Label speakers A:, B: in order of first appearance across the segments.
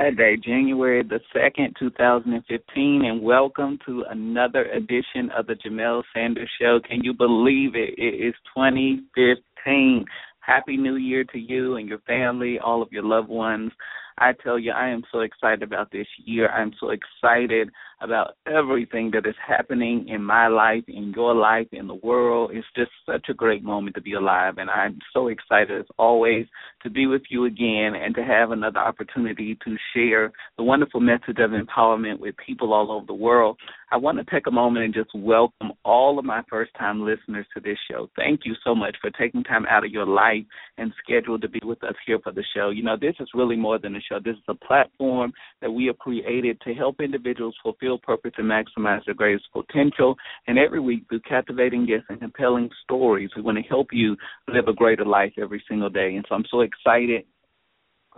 A: Friday, January the 2nd, 2015, and welcome to another edition of the Jamelle Sanders Show. Can you believe it? It is 2015. Happy New Year to you and your family, all of your loved ones. I tell you, I am so excited about this year. I'm so excited about everything that is happening in my life, in your life, in the world. It's just such a great moment to be alive. And I'm so excited, as always, to be with you again and to have another opportunity to share the wonderful message of empowerment with people all over the world. I want to take a moment and just welcome all of my first time listeners to this show. Thank you so much for taking time out of your life and schedule to be with us here for the show. You know, this is really more than a show. This is a platform that we have created to help individuals fulfill purpose and maximize their greatest potential. And every week, through captivating guests and compelling stories, we want to help you live a greater life every single day. And so I'm so excited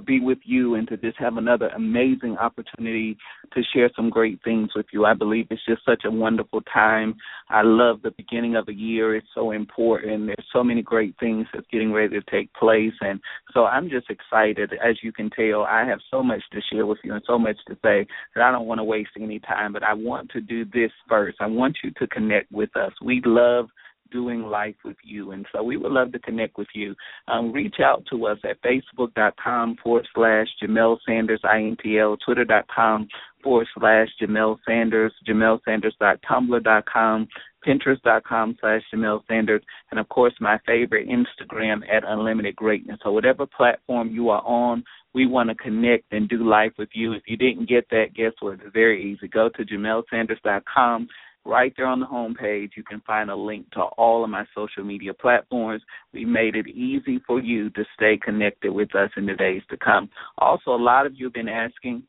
A: be with you and to just have another amazing opportunity to share some great things with you. I believe it's just such a wonderful time. I love the beginning of the year. It's so important. There's so many great things that's getting ready to take place. And so I'm just excited. As you can tell, I have so much to share with you and so much to say that I don't want to waste any time, but I want to do this first. I want you to connect with us. We love doing life with you. And so we would love to connect with you. Um, reach out to us at facebook.com forward slash Jamelle Sanders INTL, twitter.com forward slash Jamelle Sanders, jamellesanders.tumblr.com, pinterest.com slash Jamelle Sanders, and of course my favorite, Instagram at Unlimited Greatness. So whatever platform you are on, we want to connect and do life with you. If you didn't get that, guess what? It's very easy. Go to jamellesanders.com right there on the home page you can find a link to all of my social media platforms we made it easy for you to stay connected with us in the days to come also a lot of you have been asking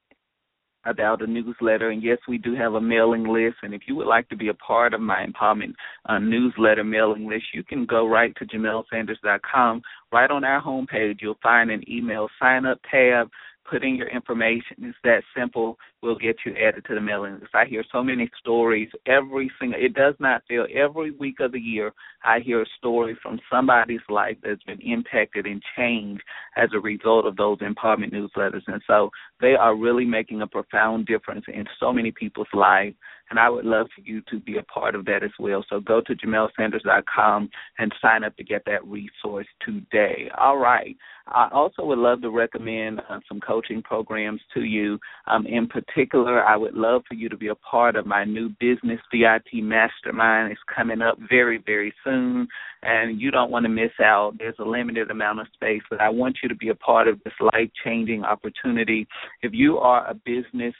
A: about a newsletter and yes we do have a mailing list and if you would like to be a part of my empowerment uh, newsletter mailing list you can go right to jamellesanders.com right on our home page you'll find an email sign up tab put in your information. It's that simple. We'll get you added to the mailing list. I hear so many stories every single. It does not fail. Every week of the year, I hear a story from somebody's life that's been impacted and changed as a result of those empowerment newsletters. And so they are really making a profound difference in so many people's lives. And I would love for you to be a part of that as well. So go to jamellesanders.com and sign up to get that resource today. All right. I also would love to recommend uh, some coaching programs to you. Um, in particular, I would love for you to be a part of my new business VIP mastermind. It's coming up very, very soon, and you don't want to miss out. There's a limited amount of space, but I want you to be a part of this life changing opportunity. If you are a business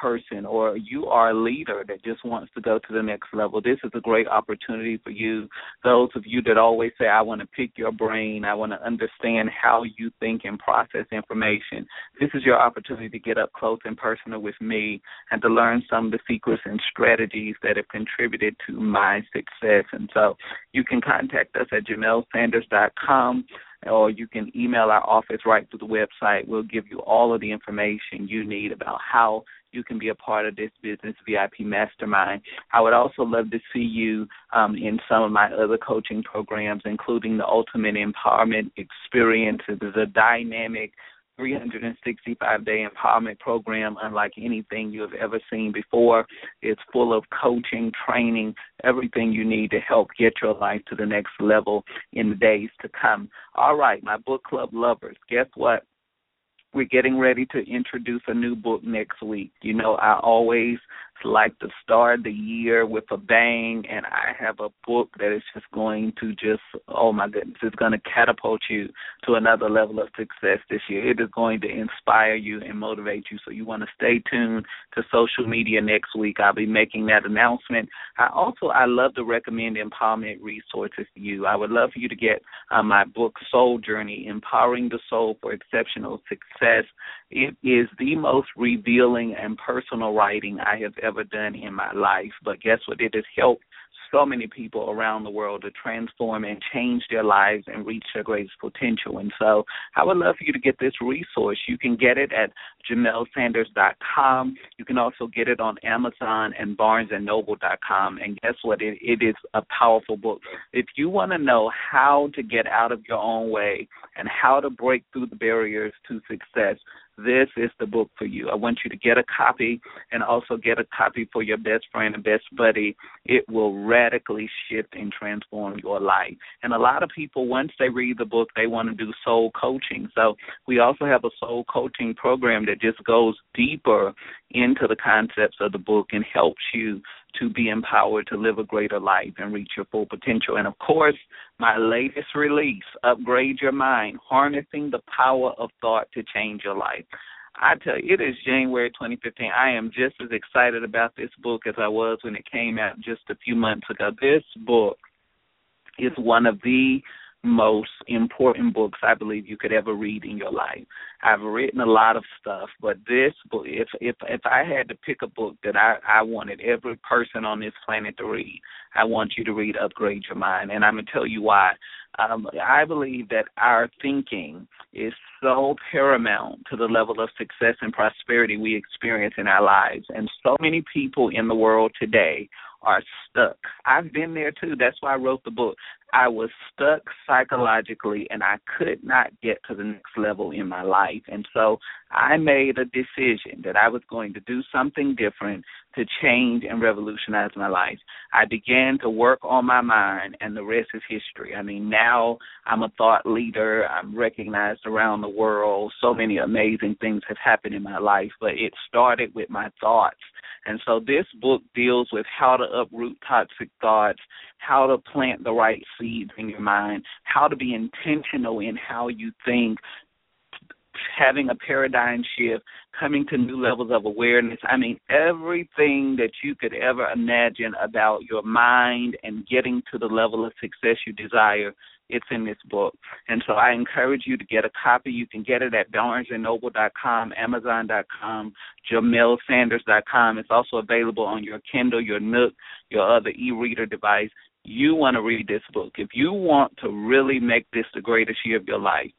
A: person or you are a leader that just wants to go to the next level, this is a great opportunity for you. Those of you that always say, I want to pick your brain, I want to understand how you think and process information, this is your opportunity to get up close and personal with me and to learn some of the secrets and strategies that have contributed to my success. And so you can contact us at jamellesanders.com or you can email our office right through the website. We'll give you all of the information you need about how you can be a part of this business VIP mastermind. I would also love to see you um, in some of my other coaching programs, including the Ultimate Empowerment Experience. A dynamic 365 day empowerment program unlike anything you have ever seen before. It's full of coaching, training, everything you need to help get your life to the next level in the days to come. All right, my book club lovers, guess what? We're getting ready to introduce a new book next week. You know, I always like to start the year with a bang, and I have a book that is just going to just, oh my goodness, it's going to catapult you to another level of success this year. It is going to inspire you and motivate you. So you want to stay tuned to social media next week. I'll be making that announcement. I also, I love to recommend empowerment resources to you. I would love for you to get uh, my book, Soul Journey, Empowering the Soul for Exceptional Success. It is the most revealing and personal writing I have ever done in my life. But guess what? It has helped so many people around the world to transform and change their lives and reach their greatest potential. And so I would love for you to get this resource. You can get it at JamelleSanders.com. You can also get it on Amazon and BarnesandNoble.com. And guess what? It, it is a powerful book. If you want to know how to get out of your own way and how to break through the barriers to success, this is the book for you. I want you to get a copy and also get a copy for your best friend and best buddy. It will radically shift and transform your life. And a lot of people, once they read the book, they want to do soul coaching. So we also have a soul coaching program that just goes deeper into the concepts of the book and helps you to be empowered to live a greater life and reach your full potential. And of course, my latest release, Upgrade Your Mind, Harnessing the Power of Thought to Change Your Life. I tell you, it is January 2015. I am just as excited about this book as I was when it came out just a few months ago. This book is one of the most important books I believe you could ever read in your life. I've written a lot of stuff, but this book if if if I had to pick a book that I I wanted every person on this planet to read, I want you to read Upgrade Your Mind and I'm going to tell you why. Um I believe that our thinking is so paramount to the level of success and prosperity we experience in our lives and so many people in the world today are stuck. I've been there too. That's why I wrote the book. I was stuck psychologically and I could not get to the next level in my life. And so I made a decision that I was going to do something different to change and revolutionize my life. I began to work on my mind, and the rest is history. I mean, now I'm a thought leader. I'm recognized around the world. So many amazing things have happened in my life, but it started with my thoughts. And so this book deals with how to uproot toxic thoughts, how to plant the right seeds in your mind, how to be intentional in how you think, having a paradigm shift, coming to new levels of awareness. I mean, everything that you could ever imagine about your mind and getting to the level of success you desire, it's in this book. And so I encourage you to get a copy. You can get it at barnesandnoble.com, amazon.com, jamellesanders.com. It's also available on your Kindle, your Nook, your other e-reader device. You want to read this book. If you want to really make this the greatest year of your life,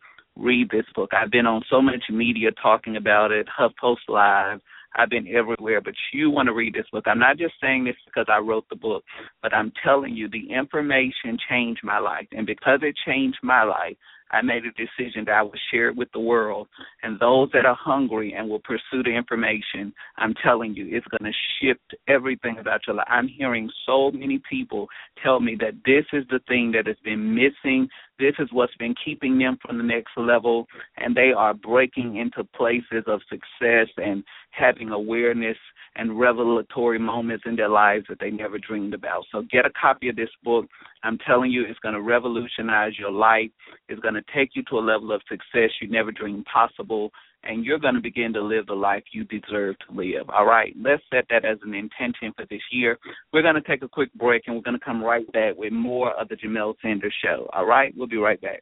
A: read this book. I've been on so much media talking about it, HuffPost Live. I've been everywhere, but you want to read this book. I'm not just saying this because I wrote the book, but I'm telling you the information changed my life. And because it changed my life, I made a decision that I would share it with the world. And those that are hungry and will pursue the information, I'm telling you, it's going to shift everything about your life. I'm hearing so many people tell me that this is the thing that has been missing. This is what's been keeping them from the next level. And they are breaking into places of success and having awareness and revelatory moments in their lives that they never dreamed about. So get a copy of this book. I'm telling you, it's going to revolutionize your life. It's going to take you to a level of success you never dreamed possible. And you're going to begin to live the life you deserve to live. All right, let's set that as an intention for this year. We're going to take a quick break and we're going to come right back with more of the Jamelle Sanders Show. All right, we'll be right back.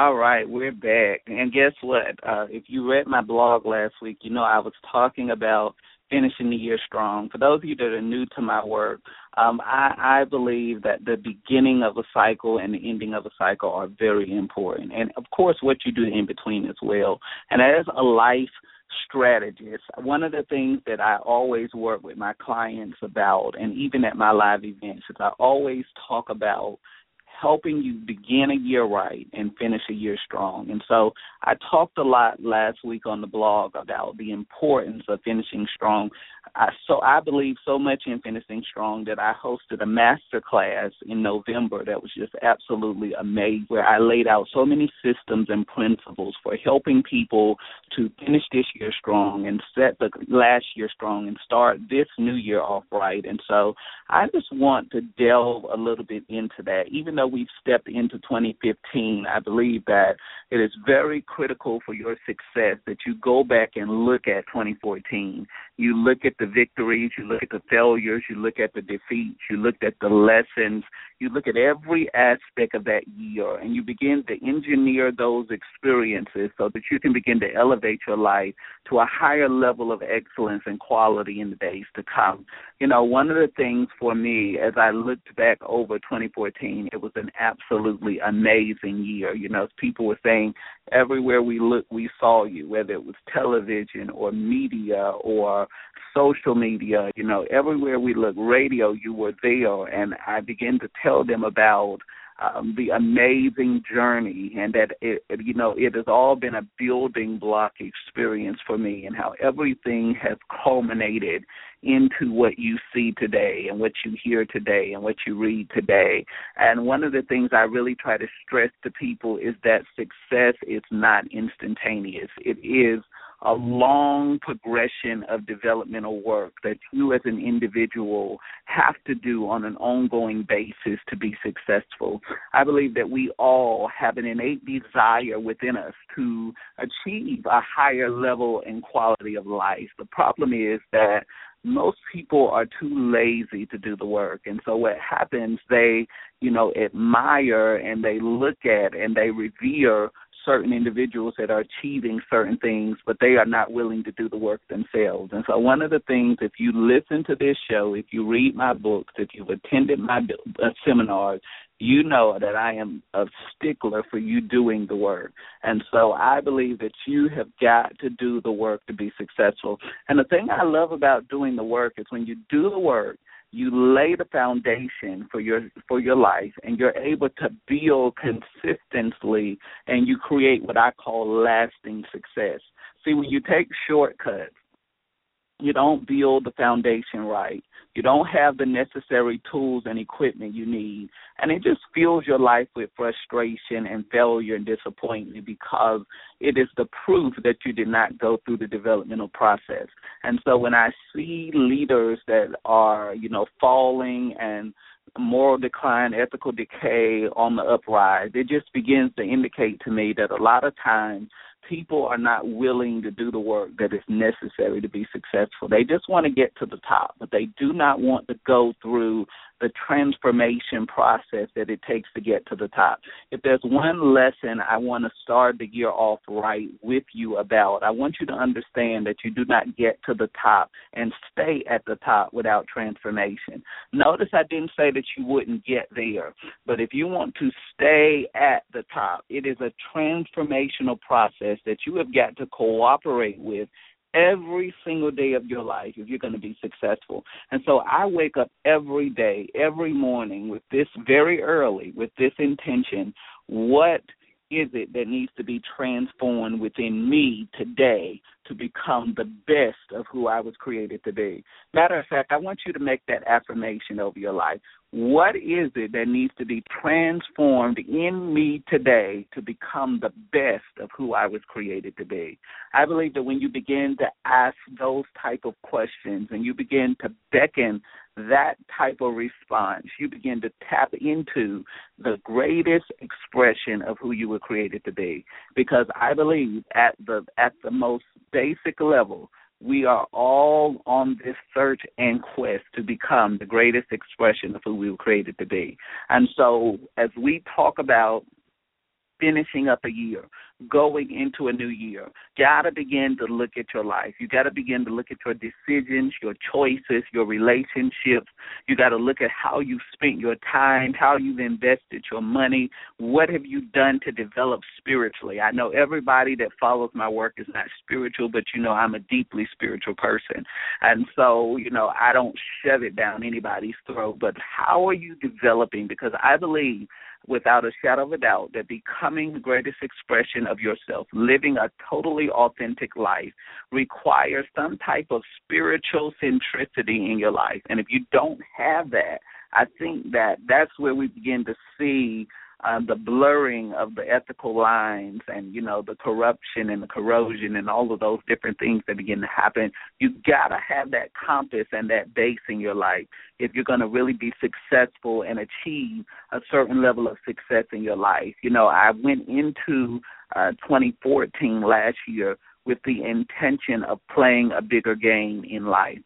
A: All right, we're back. And guess what? Uh, if you read my blog last week, you know I was talking about finishing the year strong. For those of you that are new to my work, um, I, I believe that the beginning of a cycle and the ending of a cycle are very important. And of course, what you do in between as well. And as a life strategist, one of the things that I always work with my clients about, and even at my live events, is I always talk about helping you begin a year right and finish a year strong. And so I talked a lot last week on the blog about the importance of finishing strong. I, so I believe so much in finishing strong that I hosted a master class in November that was just absolutely amazing, where I laid out so many systems and principles for helping people to finish this year strong and set the last year strong and start this new year off right. And so I just want to delve a little bit into that, even though we've stepped into 2015, I believe that it is very critical for your success that you go back and look at 2014. You look at the victories, you look at the failures, you look at the defeats, you look at the lessons, you look at every aspect of that year, and you begin to engineer those experiences so that you can begin to elevate your life to a higher level of excellence and quality in the days to come. You know, one of the things for me as I looked back over 2014, it was an absolutely amazing year. You know, people were saying everywhere we looked, we saw you, whether it was television or media or social media, you know, everywhere we look, radio, you were there. And I began to tell them about um, the amazing journey and that it, you know it has all been a building block experience for me and how everything has culminated into what you see today and what you hear today and what you read today and one of the things I really try to stress to people is that success is not instantaneous it is a long progression of developmental work that you as an individual have to do on an ongoing basis to be successful. I believe that we all have an innate desire within us to achieve a higher level and quality of life. The problem is that most people are too lazy to do the work and so what happens they you know admire and they look at and they revere certain individuals that are achieving certain things, but they are not willing to do the work themselves. And so, one of the things, if you listen to this show, if you read my books, if you've attended my uh, seminars, you know that I am a stickler for you doing the work. And so I believe that you have got to do the work to be successful. And the thing I love about doing the work is when you do the work, you lay the foundation for your for your life and you're able to build consistently and you create what I call lasting success. See when you take shortcuts, you don't build the foundation right. You don't have the necessary tools and equipment you need. And it just fills your life with frustration and failure and disappointment because it is the proof that you did not go through the developmental process. And so when I see leaders that are, you know, falling and moral decline, ethical decay on the uprise, it just begins to indicate to me that a lot of times people are not willing to do the work that is necessary to be successful. They just want to get to the top, but they do not want to go through the transformation process that it takes to get to the top. If there's one lesson I want to start the year off right with you about, I want you to understand that you do not get to the top and stay at the top without transformation. Notice I didn't say that you wouldn't get there, but if you want to stay at the top, it is a transformational process that you have got to cooperate with every single day of your life if you're going to be successful. And so I wake up every day, every morning with this very early, with this intention what is it that needs to be transformed within me today to become the best of who I was created to be? Matter of fact, I want you to make that affirmation over your life. What is it that needs to be transformed in me today to become the best of who I was created to be? I believe that when you begin to ask those type of questions and you begin to beckon that type of response, you begin to tap into the greatest expression of who you were created to be. Because I believe at the at the most basic level, we are all on this search and quest to become the greatest expression of who we were created to be. And so as we talk about finishing up a year, going into a new year, got to begin to look at your life. You got to begin to look at your decisions, your choices, your relationships. You got to look at how you spent your time, how you've invested your money. What have you done to develop spiritually? I know everybody that follows my work is not spiritual, but you know I'm a deeply spiritual person. And so, you know, I don't shove it down anybody's throat, but how are you developing? Because I believe without a shadow of a doubt that becoming the greatest expression of yourself, living a totally authentic life, requires some type of spiritual centricity in your life. And if you don't have that, I think that that's where we begin to see um, the blurring of the ethical lines and you know the corruption and the corrosion and all of those different things that begin to happen you got to have that compass and that base in your life if you're going to really be successful and achieve a certain level of success in your life. You know i went into uh 2014 last year with the intention of playing a bigger game in life.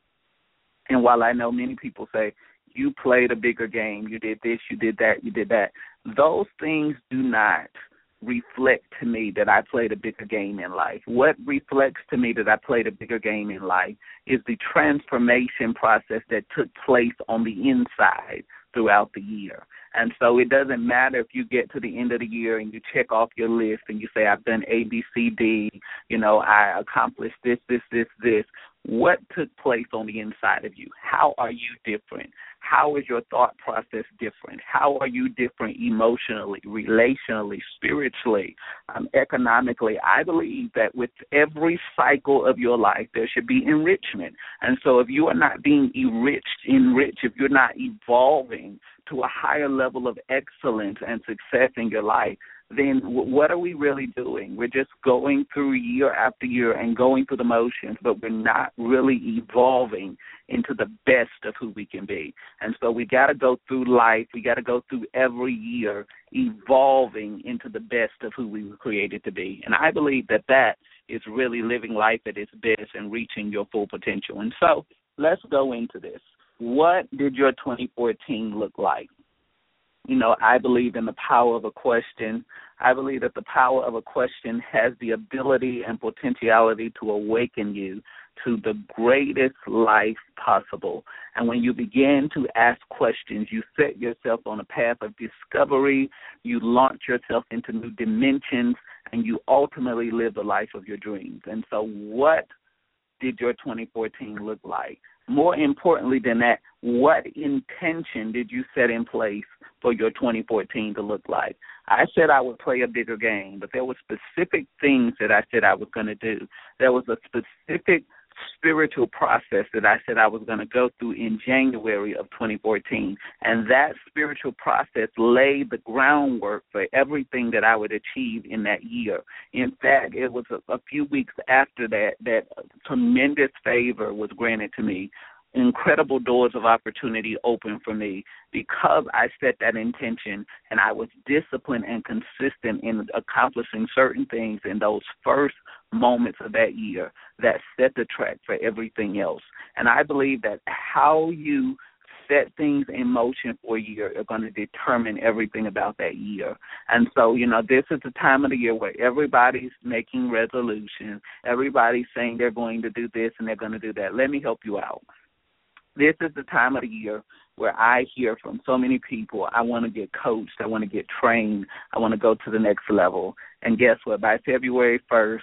A: And while i know many people say you played a bigger game, you did this, you did that, you did that. Those things do not reflect to me that I played a bigger game in life. What reflects to me that I played a bigger game in life is the transformation process that took place on the inside throughout the year. And so it doesn't matter if you get to the end of the year and you check off your list and you say, I've done A, B, C, D, you know, I accomplished this, this, this, this. What took place on the inside of you? How are you different? How is your thought process different? How are you different emotionally, relationally, spiritually, um, economically? I believe that with every cycle of your life, there should be enrichment. And so if you are not being enriched, enriched, if you're not evolving to a higher level of excellence and success in your life, then what are we really doing? We're just going through year after year and going through the motions, but we're not really evolving into the best of who we can be. And so we got to go through life, we got to go through every year evolving into the best of who we were created to be. And I believe that that is really living life at its best and reaching your full potential. And so let's go into this. What did your 2014 look like? You know, I believe in the power of a question. I believe that the power of a question has the ability and potentiality to awaken you to the greatest life possible. And when you begin to ask questions, you set yourself on a path of discovery, you launch yourself into new dimensions, and you ultimately live the life of your dreams. And so, what did your 2014 look like? More importantly than that, what intention did you set in place for your 2014 to look like? I said I would play a bigger game, but there were specific things that I said I was going to do. There was a specific spiritual process that I said I was going to go through in January of 2014. And that spiritual process laid the groundwork for everything that I would achieve in that year. In fact, it was a, a few weeks after that that tremendous favor was granted to me incredible doors of opportunity open for me because I set that intention and I was disciplined and consistent in accomplishing certain things in those first moments of that year that set the track for everything else. And I believe that how you set things in motion for a year are going to determine everything about that year. And so, you know, this is the time of the year where everybody's making resolutions. Everybody's saying they're going to do this and they're going to do that. Let me help you out this is the time of the year where I hear from so many people, I want to get coached, I want to get trained, I want to go to the next level. And guess what? By February 1st,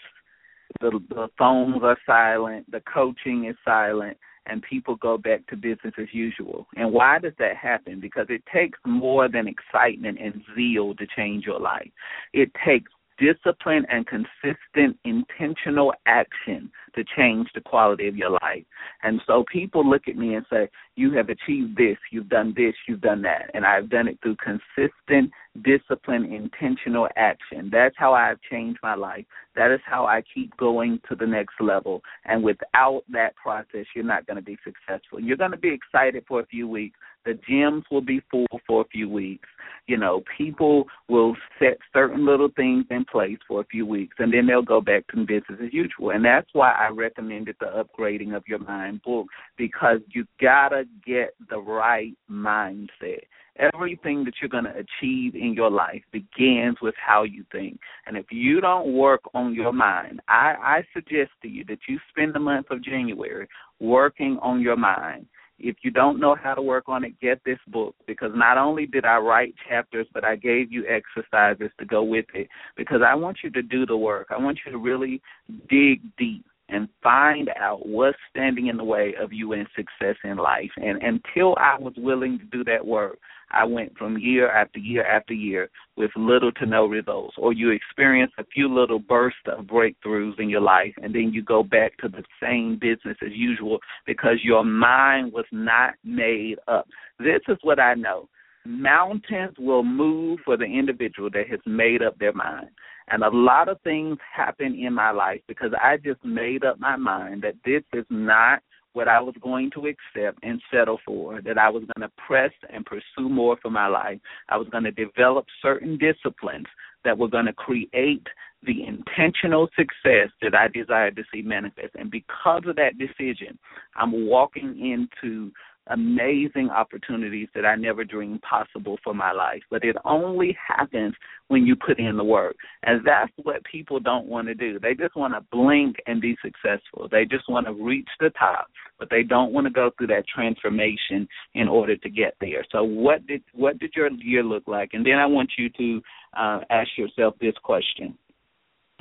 A: the, the phones are silent, the coaching is silent, and people go back to business as usual. And why does that happen? Because it takes more than excitement and zeal to change your life. It takes discipline and consistent intentional action to change the quality of your life. And so people look at me and say, You have achieved this, you've done this, you've done that. And I've done it through consistent, discipline, intentional action. That's how I've changed my life. That is how I keep going to the next level. And without that process, you're not going to be successful. You're going to be excited for a few weeks. The gyms will be full for a few weeks. You know, people will set certain little things in place for a few weeks and then they'll go back to business as usual. And that's why I recommended the upgrading of your mind book because you gotta get the right mindset. Everything that you're going to achieve in your life begins with how you think. And if you don't work on your mind, I, I suggest to you that you spend the month of January working on your mind. If you don't know how to work on it, get this book because not only did I write chapters, but I gave you exercises to go with it because I want you to do the work. I want you to really dig deep and find out what's standing in the way of you in success in life. And until I was willing to do that work, I went from year after year after year with little to no results. Or you experience a few little bursts of breakthroughs in your life, and then you go back to the same business as usual because your mind was not made up. This is what I know mountains will move for the individual that has made up their mind. And a lot of things happen in my life because I just made up my mind that this is not what I was going to accept and settle for, that I was going to press and pursue more for my life. I was going to develop certain disciplines that were going to create the intentional success that I desired to see manifest. And because of that decision, I'm walking into amazing opportunities that I never dreamed possible for my life. But it only happens when you put in the work. And that's what people don't want to do. They just want to blink and be successful. They just want to reach the top, but they don't want to go through that transformation in order to get there. So what did what did your year look like? And then I want you to uh, ask yourself this question.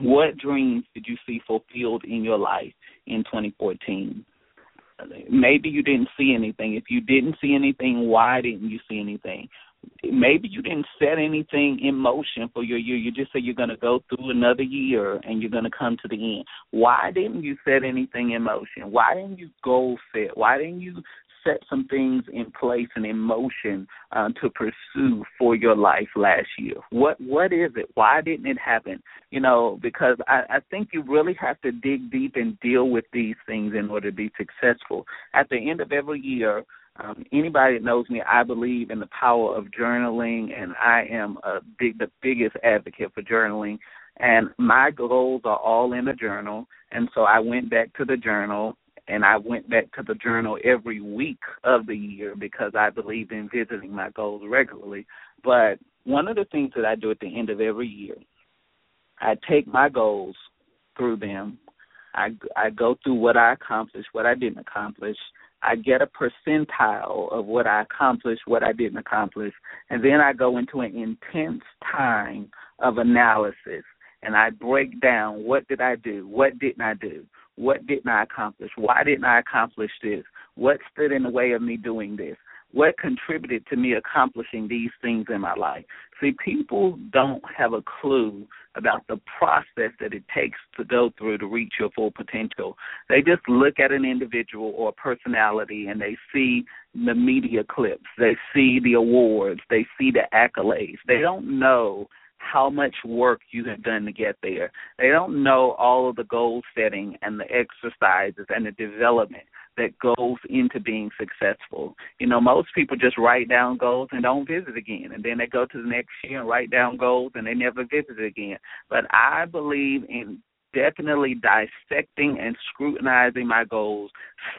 A: What dreams did you see fulfilled in your life in 2014? Maybe you didn't see anything. If you didn't see anything, why didn't you see anything? Maybe you didn't set anything in motion for your year. You just say you're going to go through another year and you're going to come to the end. Why didn't you set anything in motion? Why didn't you goal set? Why didn't you set some things in place and in motion uh, to pursue for your life last year? What what is it? Why didn't it happen? You know, because I, I think you really have to dig deep and deal with these things in order to be successful. At the end of every year, um, anybody that knows me, I believe in the power of journaling, and I am a big, the biggest advocate for journaling. And my goals are all in a journal, and so I went back to the journal and I went back to the journal every week of the year because I believe in visiting my goals regularly. But one of the things that I do at the end of every year, I take my goals through them. I I go through what I accomplished, what I didn't accomplish. I get a percentile of what I accomplished, what I didn't accomplish, and then I go into an intense time of analysis and I break down what did I do, what didn't I do, what didn't I accomplish? Why didn't I accomplish this? What stood in the way of me doing this? What contributed to me accomplishing these things in my life? See, people don't have a clue about the process that it takes to go through to reach your full potential. They just look at an individual or a personality and they see the media clips, they see the awards, they see the accolades. They don't know how much work you have done to get there. They don't know all of the goal setting and the exercises and the development that goes into being successful. You know, most people just write down goals and don't visit again. And then they go to the next year and write down goals and they never visit again. But I believe in definitely dissecting and scrutinizing my goals,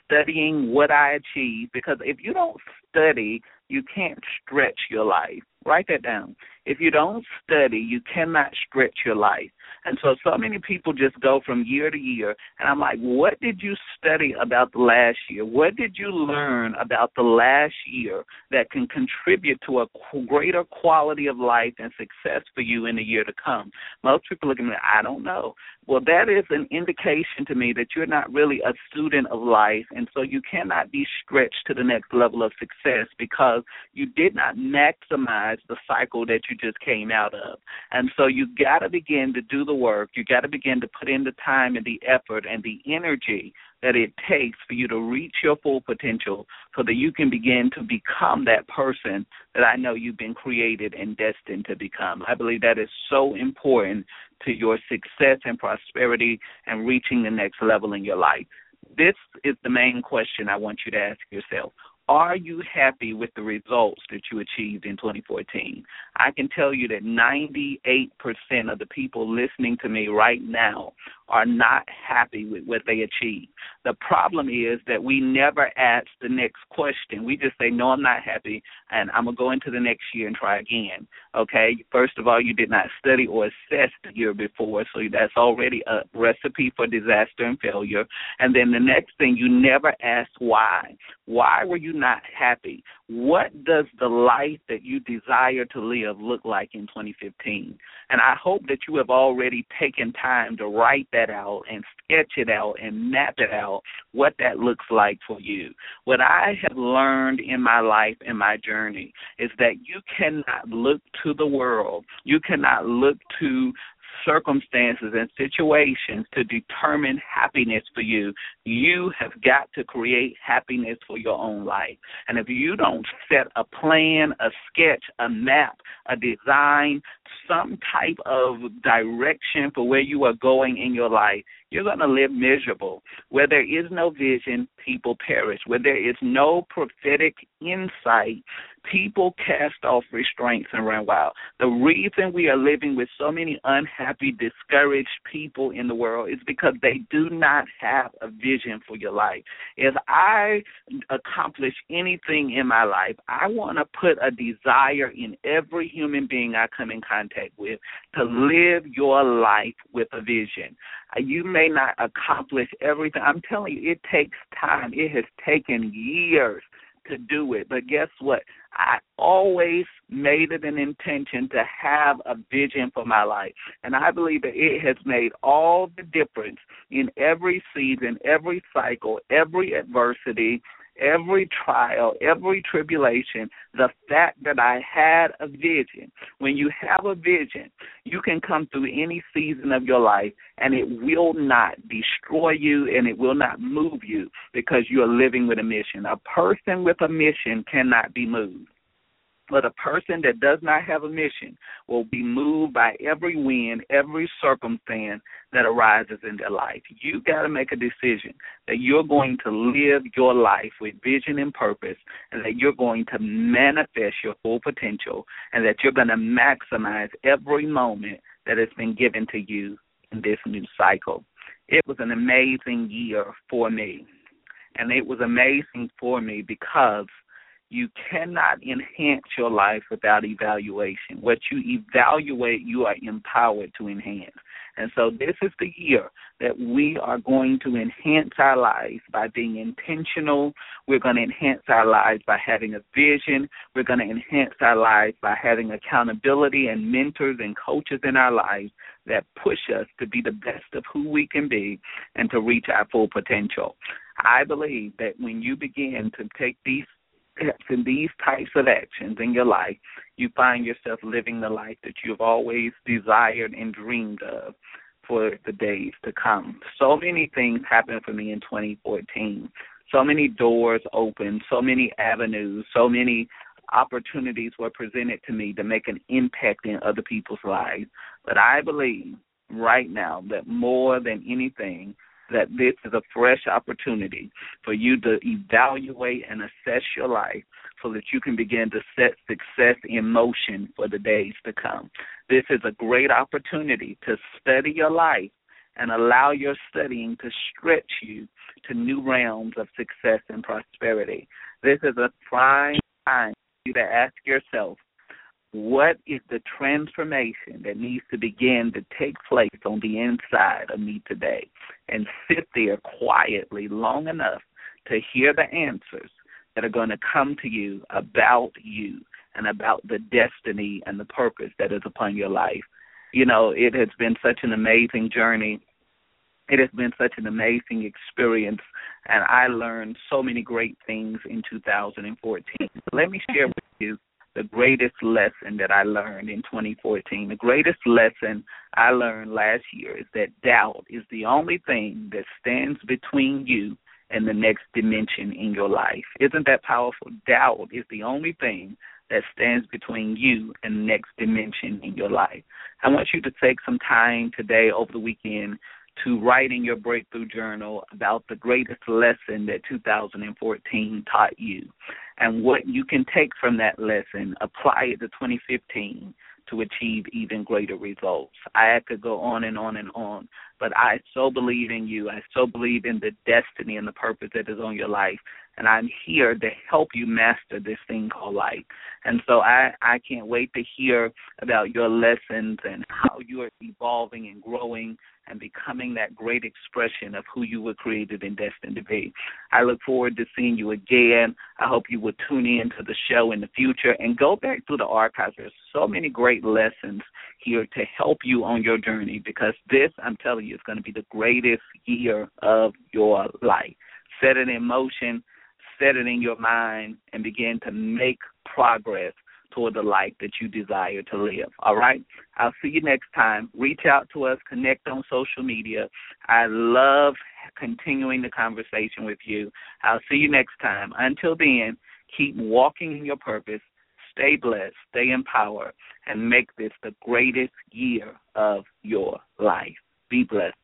A: studying what I achieve, because if you don't study, you can't stretch your life. Write that down. If you don't study, you cannot stretch your life. And so, so many people just go from year to year. And I'm like, what did you study about the last year? What did you learn about the last year that can contribute to a greater quality of life and success for you in the year to come? Most people look at me, I don't know. Well, that is an indication to me that you're not really a student of life. And so you cannot be stretched to the next level of success because you did not maximize the cycle that you just came out of. And so you got to begin to do the work. You got to begin to put in the time and the effort and the energy that it takes for you to reach your full potential so that you can begin to become that person that I know you've been created and destined to become. I believe that is so important to your success and prosperity and reaching the next level in your life. This is the main question I want you to ask yourself. Are you happy with the results that you achieved in 2014? I can tell you that 98% of the people listening to me right now are not happy with what they achieve. The problem is that we never ask the next question. We just say, No, I'm not happy, and I'm going to go into the next year and try again. Okay? First of all, you did not study or assess the year before, so that's already a recipe for disaster and failure. And then the next thing, you never ask why. Why were you not happy? What does the life that you desire to live look like in 2015? And I hope that you have already taken time to write that out and sketch it out and map it out, what that looks like for you. What I have learned in my life and my journey is that you cannot look to the world, you cannot look to circumstances and situations to determine happiness for you. You have got to create happiness for your own life. And if you don't set a plan, a sketch, a map, a design, some type of direction for where you are going in your life, you're going to live miserable. Where there is no vision, people perish. Where there is no prophetic insight, people cast off restraints and run wild. The reason we are living with so many unhappy, discouraged people in the world is because they do not have a vision for your life. If I accomplish anything in my life, I want to put a desire in every human being I come in contact with to live your life with a vision. You may not accomplish everything. I'm telling you, it takes time. It has taken years to do it. But guess what? I always made it an intention to have a vision for my life. And I believe that it has made all the difference in every season, every cycle, every adversity, every trial, every tribulation, the fact that I had a vision. When you have a vision, you can come through any season of your life and it will not destroy you and it will not move you because you are living with a mission. A person with a mission cannot be moved. But a person that does not have a mission will be moved by every wind, every circumstance that arises in their life. You got to make a decision that you're going to live your life with vision and purpose, and that you're going to manifest your full potential, and that you're going to maximize every moment that has been given to you in this new cycle. It was an amazing year for me. And it was amazing for me because you cannot enhance your life without evaluation. What you evaluate, you are empowered to enhance. And so this is the year that we are going to enhance our lives by being intentional. We're going to enhance our lives by having a vision. We're going to enhance our lives by having accountability and mentors and coaches in our lives that push us to be the best of who we can be and to reach our full potential. I believe that when you begin to take these steps and these types of actions in your life, you find yourself living the life that you've always desired and dreamed of for the days to come. So many things happened for me in 2014. So many doors opened, so many avenues, so many opportunities were presented to me to make an impact in other people's lives. But I believe right now that more than anything, that this is a fresh opportunity for you to evaluate and assess your life so that you can begin to set success in motion for the days to come. This is a great opportunity to study your life and allow your studying to stretch you to new realms of success and prosperity. This is a prime time for you to ask yourself, what is the transformation that needs to begin to take place on the inside of me today? And sit there quietly long enough to hear the answers that are going to come to you about you and about the destiny and the purpose that is upon your life. You know, it has been such an amazing journey. It has been such an amazing experience, and I learned so many great things in 2014. Let me share with you the greatest lesson that I learned in 2014. The greatest lesson I learned last year is that doubt is the only thing that stands between you and the next dimension in your life. Isn't that powerful? Doubt is the only thing that stands between you and the next dimension in your life. I want you to take some time today over the weekend to write in your breakthrough journal about the greatest lesson that 2014 taught you. And what you can take from that lesson, apply it to 2015 to achieve even greater results. I could go on and on and on, but I so believe in you. I so believe in the destiny and the purpose that is on your life. And I'm here to help you master this thing called life. And so I, I can't wait to hear about your lessons and how you are evolving and growing and becoming that great expression of who you were created and destined to be. I look forward to seeing you again. I hope you will tune in to the show in the future and go back through the archives. There's so many great lessons here to help you on your journey because this, I'm telling you, is going to be the greatest year of your life. Set it in motion, set it in your mind, and begin to make progress toward the life that you desire to live. All right? I'll see you next time. Reach out to us, connect on social media. I love continuing the conversation with you. I'll see you next time. Until then, keep walking in your purpose, stay blessed, stay empowered, and make this the greatest year of your life. Be blessed.